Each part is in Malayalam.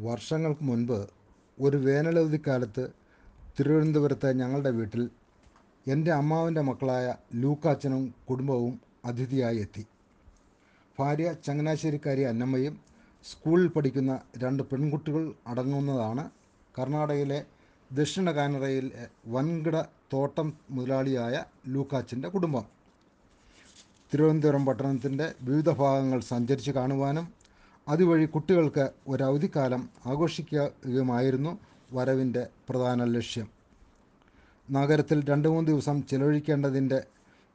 വർഷങ്ങൾക്ക് മുൻപ് ഒരു വേനലവധിക്കാലത്ത് തിരുവനന്തപുരത്തെ ഞങ്ങളുടെ വീട്ടിൽ എന്റെ അമ്മാവന്റെ മക്കളായ ലൂക്കാച്ചനും കുടുംബവും അതിഥിയായി എത്തി. ഭാര്യ ചങ്ങനാശ്ശേരിക്കാരി അന്നമ്മയും സ്കൂളിൽ പഠിക്കുന്ന രണ്ട് പെൺകുട്ടികൾ അടങ്ങുന്നതാണ് കർണാടകയിലെ ദക്ഷിണ കാനറയിലെ വൻകിട തോട്ടം മുതലാളിയായ ലൂക്കാച്ചന്റെ കുടുംബം. തിരുവനന്തപുരം പട്ടണത്തിന്റെ വിവിധ ഭാഗങ്ങൾ സഞ്ചരിച്ച് കാണുവാനും അതുവഴി കുട്ടികൾക്ക് ഒരു അവധിക്കാലം ആഘോഷിക്കുകയുമായിരുന്നു വരവിന്റെ പ്രധാന ലക്ഷ്യം. നഗരത്തിൽ രണ്ട് മൂന്ന് ദിവസം ചിലവഴിക്കേണ്ടതിന്റെ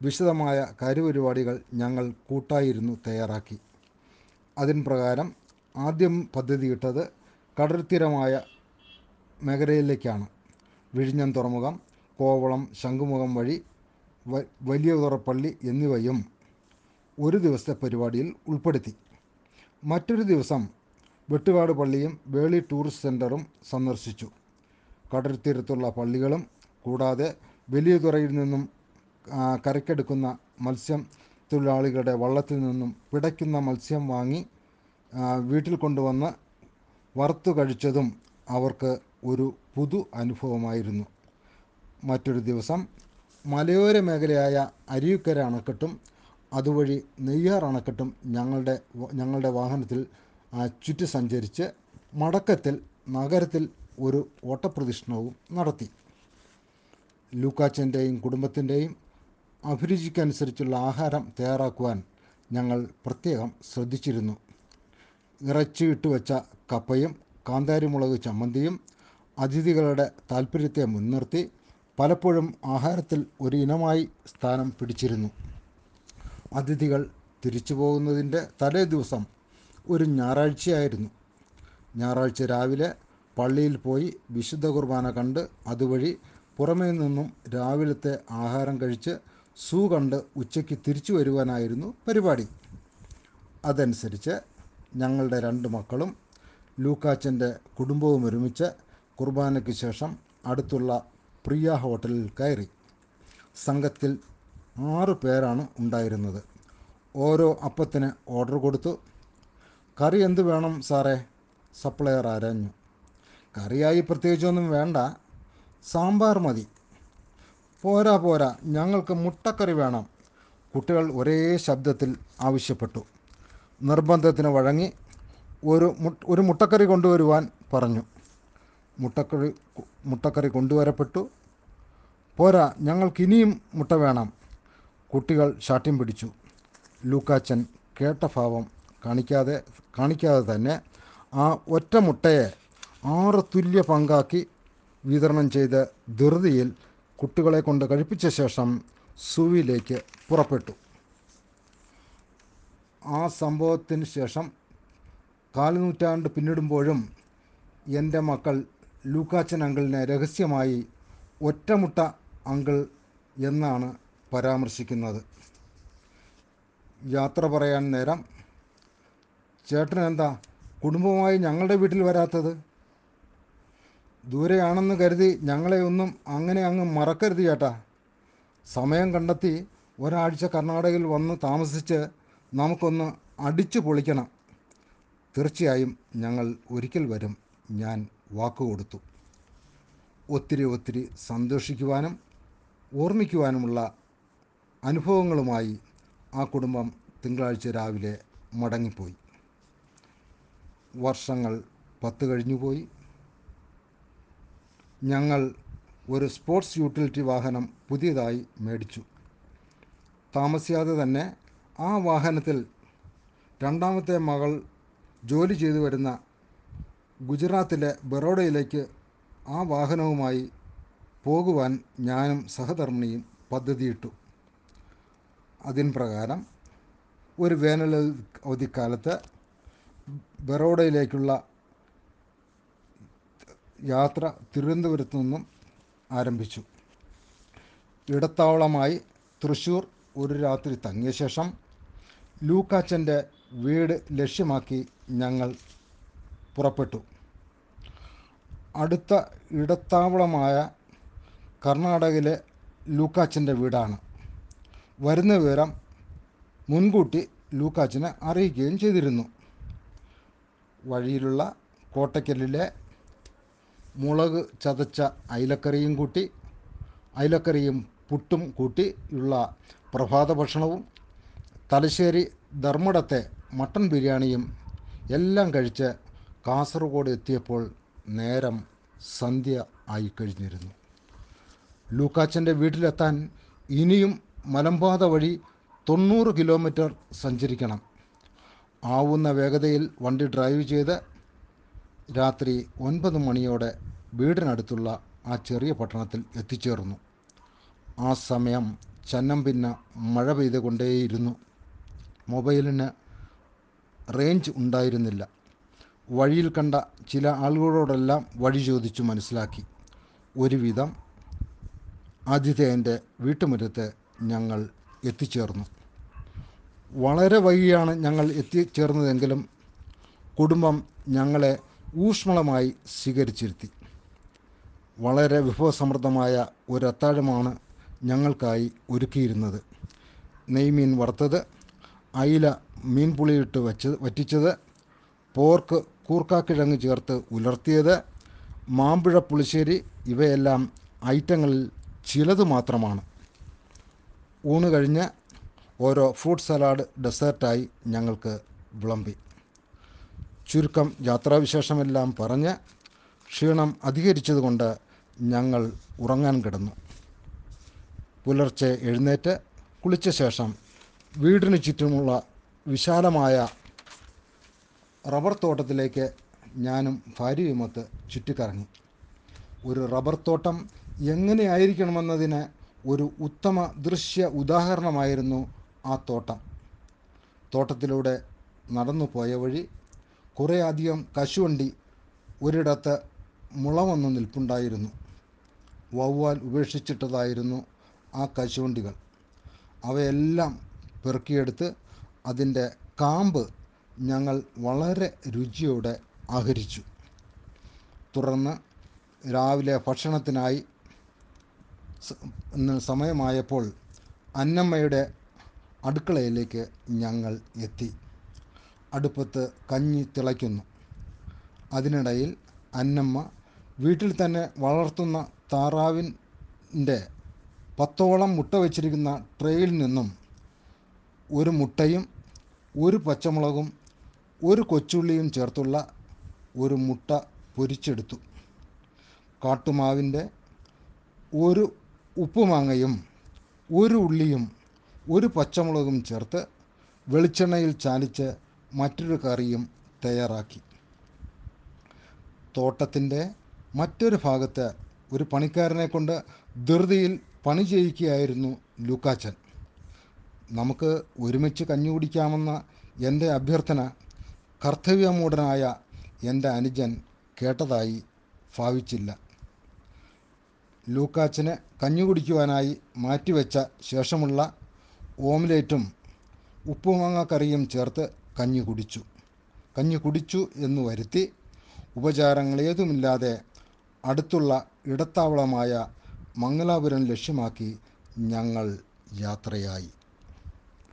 വിശദമായ കാര്യപരിപാടികൾ ഞങ്ങൾ കൂട്ടായിരുന്നു തയ്യാറാക്കി. അതിൻ പ്രകാരം ആദ്യം പദ്ധതിയിട്ടത് കടൽത്തീരമായ മേഖലയിലേക്കാണ്. വിഴിഞ്ഞം തുറമുഖം കോവളം ശംഖുമുഖം വഴി വലിയ തുറപ്പള്ളി എന്നിവയും ഒരു ദിവസത്തെ പരിപാടിയിൽ ഉൾപ്പെടുത്തി. മറ്റൊരു ദിവസം വെട്ടുകാട് പള്ളിയും വേളി ടൂറിസ്റ്റ് സെന്ററും സന്ദർശിച്ചു. കടൽത്തീരത്തുള്ള പള്ളികളും കൂടാതെ വലിയ തുറയിൽ നിന്നും കരക്കെടുക്കുന്ന മത്സ്യം തൊഴിലാളികളുടെ വള്ളത്തിൽ നിന്നും പിടയ്ക്കുന്ന മത്സ്യം വാങ്ങി വീട്ടിൽ കൊണ്ടുവന്ന് വറുത്തു കഴിച്ചതും അവർക്ക് ഒരു പുതു അനുഭവമായിരുന്നു. മറ്റൊരു ദിവസം മലയോര മേഖലയായ അരിയുക്കര അണക്കെട്ടും അതുവഴി നെയ്യാർ അണക്കെട്ടും ഞങ്ങളുടെ ഞങ്ങളുടെ വാഹനത്തിൽ ചുറ്റി സഞ്ചരിച്ച് മടക്കത്തിൽ നഗരത്തിൽ ഒരു ഓട്ടപ്രദക്ഷിണവും നടത്തി. ലൂക്കാച്ചന്റെയും കുടുംബത്തിന്റെയും അഭിരുചിക്കനുസരിച്ചുള്ള ആഹാരം തയ്യാറാക്കുവാൻ ഞങ്ങൾ പ്രത്യേകം ശ്രദ്ധിച്ചിരുന്നു. ഇറച്ചിയിട്ട് വെച്ച കപ്പയും കാന്താരിമുളക് ചമ്മന്തിയും അതിഥികളുടെ താല്പര്യത്തെ മുൻനിർത്തി പലപ്പോഴും ആഹാരത്തിൽ ഒരു ഇനമായി സ്ഥാനം പിടിച്ചിരുന്നു. അതിഥികൾ തിരിച്ചു പോകുന്നതിന്റെ തലേ ദിവസം ഒരു ഞായറാഴ്ചയായിരുന്നു. ഞായറാഴ്ച രാവിലെ പള്ളിയിൽ പോയി വിശുദ്ധ കുർബാന കണ്ട് അതുവഴി പുറമേ നിന്നും രാവിലത്തെ ആഹാരം കഴിച്ച് സൂ കണ്ട് ഉച്ചയ്ക്ക് തിരിച്ചു വരുവാനായിരുന്നു പരിപാടി. അതനുസരിച്ച് ഞങ്ങളുടെ രണ്ട് മക്കളും ലൂക്കാച്ചന്റെ കുടുംബവും ഒരുമിച്ച് കുർബാനയ്ക്ക് ശേഷം അടുത്തുള്ള പ്രിയ ഹോട്ടലിൽ കയറി. സംഘത്തിൽ ആറ് പേരാണ് ഉണ്ടായിരുന്നത്. ഓരോ അപ്പത്തിന് ഓർഡർ കൊടുത്തു. കറി എന്ത് വേണം സാറേ? സപ്ലയർ ആരാഞ്ഞു. കറിയായി പ്രത്യേകിച്ചൊന്നും വേണ്ട. സാമ്പാർ മതി. പോരാ പോരാ. ഞങ്ങൾക്ക് മുട്ടക്കറി വേണം. കുട്ടികൾ ഒരേ ശബ്ദത്തിൽ ആവശ്യപ്പെട്ടു. നിർബന്ധത്തിന് വഴങ്ങി ഒരു ഒരു മുട്ടക്കറി കൊണ്ടുവരുവാൻ പറഞ്ഞു. മുട്ടക്കറി മുട്ടക്കറി കൊണ്ടുവരപ്പെട്ടു. പോരാ ഞങ്ങൾക്ക് ഇനിയും മുട്ട വേണം. കുട്ടികൾ ശാഠ്യം പിടിച്ചു. ലൂക്കാച്ചൻ കേട്ട ഭാവം കാണിക്കാതെ കാണിക്കാതെ തന്നെ ആ ഒറ്റ മുട്ടയെ ആറ് തുല്യ പങ്കാക്കി വിതരണം ചെയ്ത് ധൃതിയിൽ കുട്ടികളെ കൊണ്ട് കഴിപ്പിച്ച ശേഷം സുവിയിലേക്ക് പുറപ്പെട്ടു. ആ സംഭവത്തിന് ശേഷം കാൽനൂറ്റാണ്ട് പിന്നിടുമ്പോഴും എന്റെ മക്കൾ ലൂക്കാച്ചൻ അങ്കിളിനെ രഹസ്യമായി ഒറ്റമുട്ട അങ്കിൾ എന്നാണ് പരാമർശിക്കുന്നത്. യാത്ര പറയാൻ നേരം ചേട്ടൻ എന്താ കുടുംബമായി ഞങ്ങളുടെ വീട്ടിൽ വരാത്തത്? ദൂരെയാണെന്ന് കരുതി ഞങ്ങളെ ഒന്നും അങ്ങനെ അങ്ങ് മറക്കരുത് ചേട്ടാ. സമയം കണ്ടെത്തി ഒരാഴ്ച കർണാടകയിൽ വന്ന് താമസിച്ച് നമുക്കൊന്ന് അടിച്ചു പൊളിക്കണം. തീർച്ചയായും ഞങ്ങൾ ഒരിക്കൽ വരും. ഞാൻ വാക്ക് കൊടുത്തു. ഒത്തിരി ഒത്തിരി സന്തോഷിക്കുവാനും ഓർമ്മിക്കുവാനുമുള്ള അനുഭവങ്ങളുമായി ആ കുടുംബം തിങ്കളാഴ്ച രാവിലെ മടങ്ങിപ്പോയി. വർഷങ്ങൾ പത്ത് കഴിഞ്ഞുപോയി. ഞങ്ങൾ ഒരു സ്പോർട്സ് യൂട്ടിലിറ്റി വാഹനം പുതിയതായി മേടിച്ചു. താമസിയാതെ തന്നെ ആ വാഹനത്തിൽ രണ്ടാമത്തെ മകൾ ജോലി ചെയ്തു വരുന്ന ഗുജറാത്തിലെ ബറോഡയിലേക്ക് ആ വാഹനവുമായി പോകുവാൻ ഞാനും സഹധർമ്മിണിയും പദ്ധതിയിട്ടു. അതിൻ പ്രകാരം ഒരു വേനൽ അവധിക്കാലത്ത് ബറോഡയിലേക്കുള്ള യാത്ര തിരുവനന്തപുരത്തു നിന്നും ആരംഭിച്ചു. ഇടത്താവളമായി തൃശ്ശൂർ ഒരു രാത്രി തങ്ങിയ ശേഷം ലൂക്കാച്ചന്റെ വീട് ലക്ഷ്യമാക്കി ഞങ്ങൾ പുറപ്പെട്ടു. അടുത്ത ഇടത്താവളമായ കർണാടകയിലെ ലൂക്കാച്ചന്റെ വീടാണ്. വരുന്ന വിവരം മുൻകൂട്ടി ലൂക്കാച്ചിനെ അറിയിക്കുകയും ചെയ്തിരുന്നു. വഴിയിലുള്ള കോട്ടയ്ക്കലിലെ മുളക് ചതച്ച അയിലക്കറിയും കൂട്ടി അയിലക്കറിയും പുട്ടും കൂട്ടി ഉള്ള പ്രഭാത ഭക്ഷണവും തലശ്ശേരി ധർമ്മടത്തെ മട്ടൺ ബിരിയാണിയും എല്ലാം കഴിച്ച് കാസർഗോഡ് എത്തിയപ്പോൾ നേരം സന്ധ്യ ആയിക്കഴിഞ്ഞിരുന്നു ലൂക്കാച്ചന്റെ വീട്ടിലെത്താൻ ഇനിയും മലമ്പാത വഴി തൊണ്ണൂറ് കിലോമീറ്റർ സഞ്ചരിക്കണം. ആവുന്ന വേഗതയിൽ വണ്ടി ഡ്രൈവ് ചെയ്ത് രാത്രി ഒൻപത് മണിയോടെ വീടിനടുത്തുള്ള ആ ചെറിയ പട്ടണത്തിൽ എത്തിച്ചേർന്നു. ആ സമയം ചന്നം പിന്നെ മഴ പെയ്തുകൊണ്ടേയിരുന്നു. മൊബൈലിന് റേഞ്ച് ഉണ്ടായിരുന്നില്ല. വഴിയിൽ കണ്ട ചില ആളുകളോടെല്ലാം വഴി ചോദിച്ചു മനസ്സിലാക്കി. ഒരുവിധം ആതിഥേയന്റെ വീട്ടുമുറ്റത്ത് ഞങ്ങൾ എത്തിച്ചേർന്നു. വളരെ വൈകിയാണ് ഞങ്ങൾ എത്തിച്ചേർന്നതെങ്കിലും കുടുംബം ഞങ്ങളെ ഊഷ്മളമായി സ്വീകരിച്ചിരുത്തി. വളരെ വിഭവസമൃദ്ധമായ ഒരു അത്താഴമാണ് ഞങ്ങൾക്കായി ഒരുക്കിയിരുന്നത്. നെയ്മീൻ വറുത്തത് അയില മീൻ പുളിയിട്ട് വച്ച് വറ്റിച്ചത് പോർക്ക് കൂർക്കാക്കിഴങ്ങ് ചേർത്ത് ഉലർത്തിയത് മാമ്പഴ പുളിശ്ശേരി ഇവയെല്ലാം ഐറ്റങ്ങളിൽ ചിലത് മാത്രമാണ്. ഊണ് കഴിഞ്ഞ് ഓരോ ഫ്രൂട്ട് സലാഡ് ഡെസേർട്ടായി ഞങ്ങൾക്ക് വിളമ്പി. ചുരുക്കം യാത്രാവിശേഷമെല്ലാം പറഞ്ഞ് ക്ഷീണം അധികരിച്ചതുകൊണ്ട് ഞങ്ങൾ ഉറങ്ങാൻ കിടന്നു. പുലർച്ചെ എഴുന്നേറ്റ് കുളിച്ച ശേഷം വീടിന് ചുറ്റുമുള്ള വിശാലമായ റബ്ബർ തോട്ടത്തിലേക്ക് ഞാനും ഭാര്യയുമൊത്ത് ചുറ്റിക്കറങ്ങി. ഒരു റബ്ബർ തോട്ടം എങ്ങനെയായിരിക്കണമെന്നതിന് ഒരു ഉത്തമ ദൃശ്യ ഉദാഹരണമായിരുന്നു ആ തോട്ടം. തോട്ടത്തിലൂടെ നടന്നു പോയ വഴി കുറേ അധികം കശുവണ്ടി ഒരിടത്ത് മുളവന്നു നിൽപ്പുണ്ടായിരുന്നു. വവ്വാൽ ഉപേക്ഷിച്ചിട്ടതായിരുന്നു ആ കശുവണ്ടികൾ. അവയെല്ലാം പെറുക്കിയെടുത്ത് അതിന്റെ കാമ്പ് ഞങ്ങൾ വളരെ രുചിയോടെ ആഹരിച്ചു. തുടർന്ന് രാവിലെ ഭക്ഷണത്തിനായി സമയമായപ്പോൾ അന്നമ്മയുടെ അടുക്കളയിലേക്ക് ഞങ്ങൾ എത്തി. അടുപ്പത്ത് കഞ്ഞി തിളയ്ക്കുന്നു. അതിനിടയിൽ അന്നമ്മ വീട്ടിൽ തന്നെ വളർത്തുന്ന താറാവിന്റെ പത്തോളം മുട്ട വച്ചിരിക്കുന്ന ട്രേയിൽ നിന്നും ഒരു മുട്ടയും ഒരു പച്ചമുളകും ഒരു കൊച്ചുള്ളിയും ചേർത്തുള്ള ഒരു മുട്ട പൊരിച്ചെടുത്തു. കാട്ടുമാവിന്റെ ഒരു ഉപ്പുമാങ്ങയും ഒരു ഉള്ളിയും ഒരു പച്ചമുളകും ചേർത്ത് വെളിച്ചെണ്ണയിൽ ചാലിച്ച് മറ്റൊരു കറിയും തയ്യാറാക്കി. തോട്ടത്തിന്റെ മറ്റൊരു ഭാഗത്ത് ഒരു പണിക്കാരനെ കൊണ്ട് ധൃതിയിൽ പണി ചെയ്യിക്കുകയായിരുന്നു ലൂക്കാച്ചൻ. നമുക്ക് ഒരുമിച്ച് കഞ്ഞി കുടിക്കാമെന്ന എന്റെ അഭ്യർത്ഥന കർത്തവ്യമൂടനായ എന്റെ അനുജൻ കേട്ടതായി ഭാവിച്ചില്ല. ലൂക്കാച്ചന് കഞ്ഞി കുടിക്കുവാനായി മാറ്റിവെച്ച ശേഷമുള്ള ഓംലേറ്റും ഉപ്പുമാങ്ങ കറിയും ചേർത്ത് കഞ്ഞി കുടിച്ചു. കഞ്ഞി കുടിച്ചു എന്ന് വരുത്തി ഉപചാരങ്ങളേതുമില്ലാതെ അടുത്തുള്ള ഇടത്താവളമായ മംഗലാപുരം ലക്ഷ്യമാക്കി ഞങ്ങൾ യാത്രയായി.